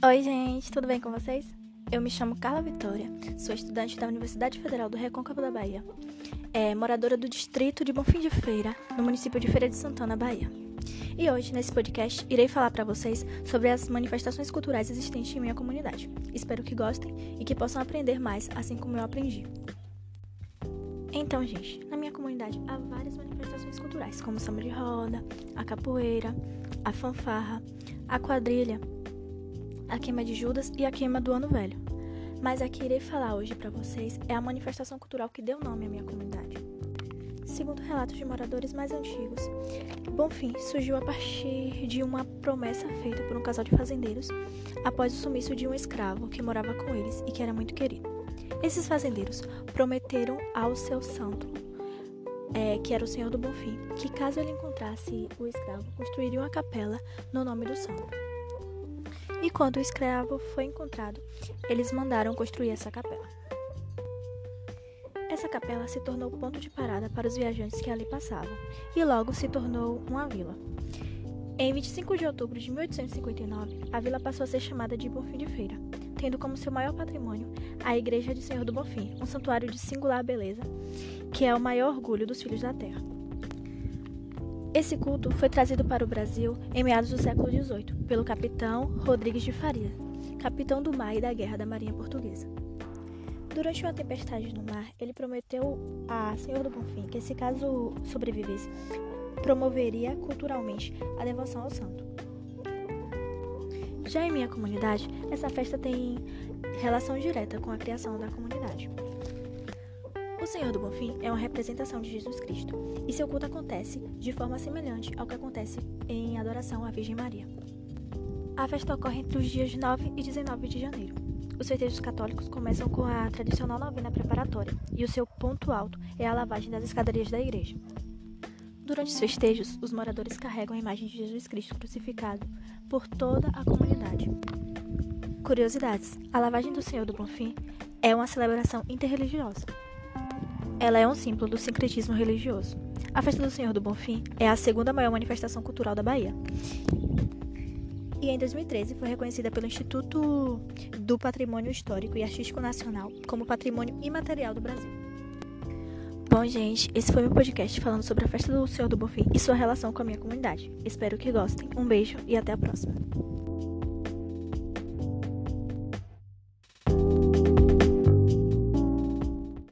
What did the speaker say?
Oi, gente, tudo bem com vocês? Eu me chamo Carla Vitória, sou estudante da Universidade Federal do Recôncavo da Bahia, é moradora do distrito de Bonfim de Feira, no município de Feira de Santana, Bahia. E hoje, nesse podcast, irei falar para vocês sobre as manifestações culturais existentes em minha comunidade. Espero que gostem e que possam aprender mais, assim como eu aprendi. Então, gente, na minha comunidade há várias manifestações culturais, como samba de roda, a capoeira, a fanfarra, a quadrilha, a queima de Judas e a queima do Ano Velho. Mas a que irei falar hoje para vocês é a manifestação cultural que deu nome à minha comunidade. Segundo relatos de moradores mais antigos, Bonfim surgiu a partir de uma promessa feita por um casal de fazendeiros após o sumiço de um escravo que morava com eles e que era muito querido. Esses fazendeiros prometeram ao seu santo, é, que era o Senhor do Bonfim, que caso ele encontrasse o escravo, construiria uma capela no nome do santo. E quando o escravo foi encontrado, eles mandaram construir essa capela. Essa capela se tornou ponto de parada para os viajantes que ali passavam, e logo se tornou uma vila. Em 25 de outubro de 1859, a vila passou a ser chamada de Bonfim de Feira, tendo como seu maior patrimônio a Igreja de Senhor do Bonfim, um santuário de singular beleza, que é o maior orgulho dos filhos da terra. Esse culto foi trazido para o Brasil em meados do século XVIII pelo capitão Rodrigues de Faria, capitão do mar e da guerra da Marinha Portuguesa. Durante uma tempestade no mar, ele prometeu a Senhor do Bonfim que, se caso sobrevivesse, promoveria culturalmente a devoção ao santo. Já em minha comunidade, essa festa tem relação direta com a criação da comunidade. Senhor do Bonfim é uma representação de Jesus Cristo, e seu culto acontece de forma semelhante ao que acontece em adoração à Virgem Maria. A festa ocorre entre os dias 9 e 19 de janeiro. Os festejos católicos começam com a tradicional novena preparatória, e o seu ponto alto é a lavagem das escadarias da igreja. Durante os festejos, os moradores carregam a imagem de Jesus Cristo crucificado por toda a comunidade. Curiosidades: a lavagem do Senhor do Bonfim é uma celebração interreligiosa. Ela é um símbolo do sincretismo religioso. A Festa do Senhor do Bonfim é a segunda maior manifestação cultural da Bahia. E em 2013 foi reconhecida pelo Instituto do Patrimônio Histórico e Artístico Nacional como Patrimônio Imaterial do Brasil. Bom, gente, esse foi meu podcast falando sobre a Festa do Senhor do Bonfim e sua relação com a minha comunidade. Espero que gostem. Um beijo e até a próxima.